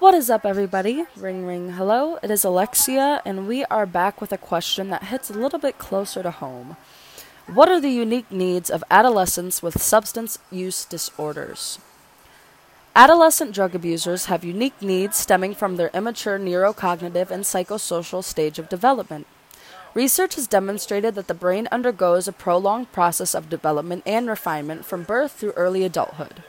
What is up, everybody? Ring, ring, hello. It is Alexia, and we are back with a question that hits a little bit closer to home. What are the unique needs of adolescents with substance use disorders? Adolescent drug abusers have unique needs stemming from their immature neurocognitive and psychosocial stage of development. Research has demonstrated that the brain undergoes a prolonged process of development and refinement from birth through early adulthood.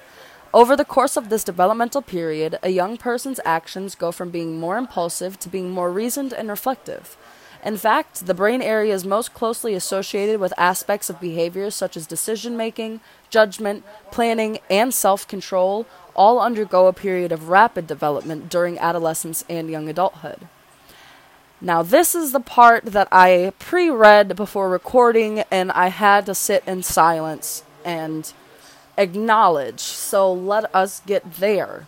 Over the course of this developmental period, a young person's actions go from being more impulsive to being more reasoned and reflective. In fact, the brain area is most closely associated with aspects of behaviors such as decision making, judgment, planning, and self control, all undergo a period of rapid development during adolescence and young adulthood. Now, this is the part that I pre read before recording, and I had to sit in silence and acknowledge. So let us get there.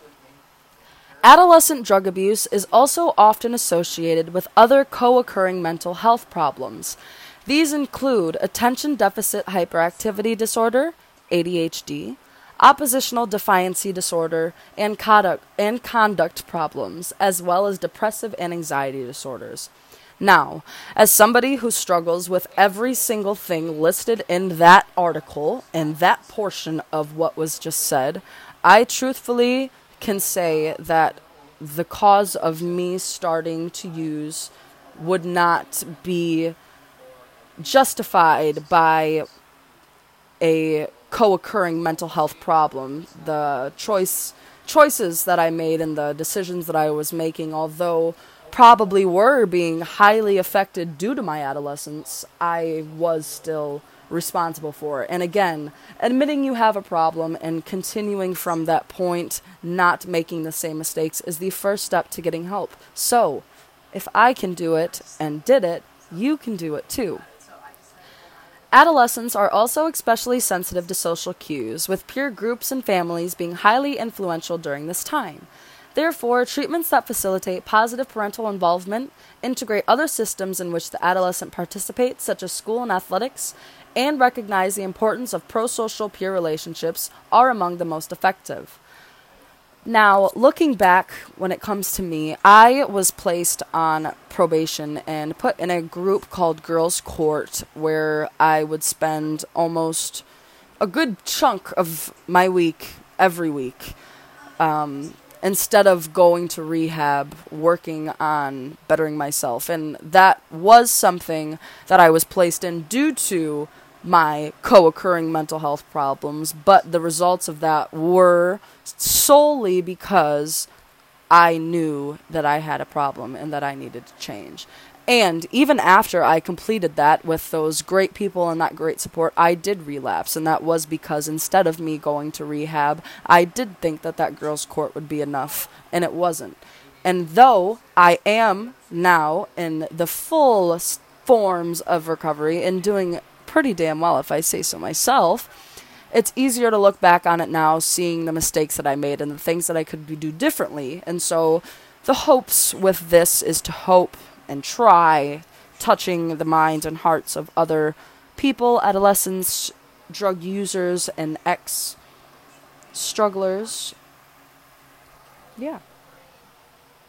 Adolescent drug abuse is also often associated with other co occurring mental health problems. These include attention deficit hyperactivity disorder, ADHD, oppositional defiancy disorder, and conduct, and conduct problems, as well as depressive and anxiety disorders. Now, as somebody who struggles with every single thing listed in that article and that portion of what was just said, I truthfully can say that the cause of me starting to use would not be justified by a co-occurring mental health problem. The choice choices that I made and the decisions that I was making, although probably were being highly affected due to my adolescence, I was still responsible for it. And again, admitting you have a problem and continuing from that point, not making the same mistakes, is the first step to getting help. So, if I can do it and did it, you can do it too. Adolescents are also especially sensitive to social cues, with peer groups and families being highly influential during this time. Therefore, treatments that facilitate positive parental involvement, integrate other systems in which the adolescent participates, such as school and athletics, and recognize the importance of pro social peer relationships are among the most effective. Now, looking back when it comes to me, I was placed on probation and put in a group called Girls Court where I would spend almost a good chunk of my week every week. Um, instead of going to rehab, working on bettering myself. And that was something that I was placed in due to my co occurring mental health problems, but the results of that were solely because I knew that I had a problem and that I needed to change. And even after I completed that with those great people and that great support, I did relapse. And that was because instead of me going to rehab, I did think that that girls' court would be enough, and it wasn't. And though I am now in the full forms of recovery and doing pretty damn well, if I say so myself, it's easier to look back on it now, seeing the mistakes that I made and the things that I could do differently. And so the hopes with this is to hope and try touching the minds and hearts of other people, adolescents, drug users, and ex strugglers. Yeah.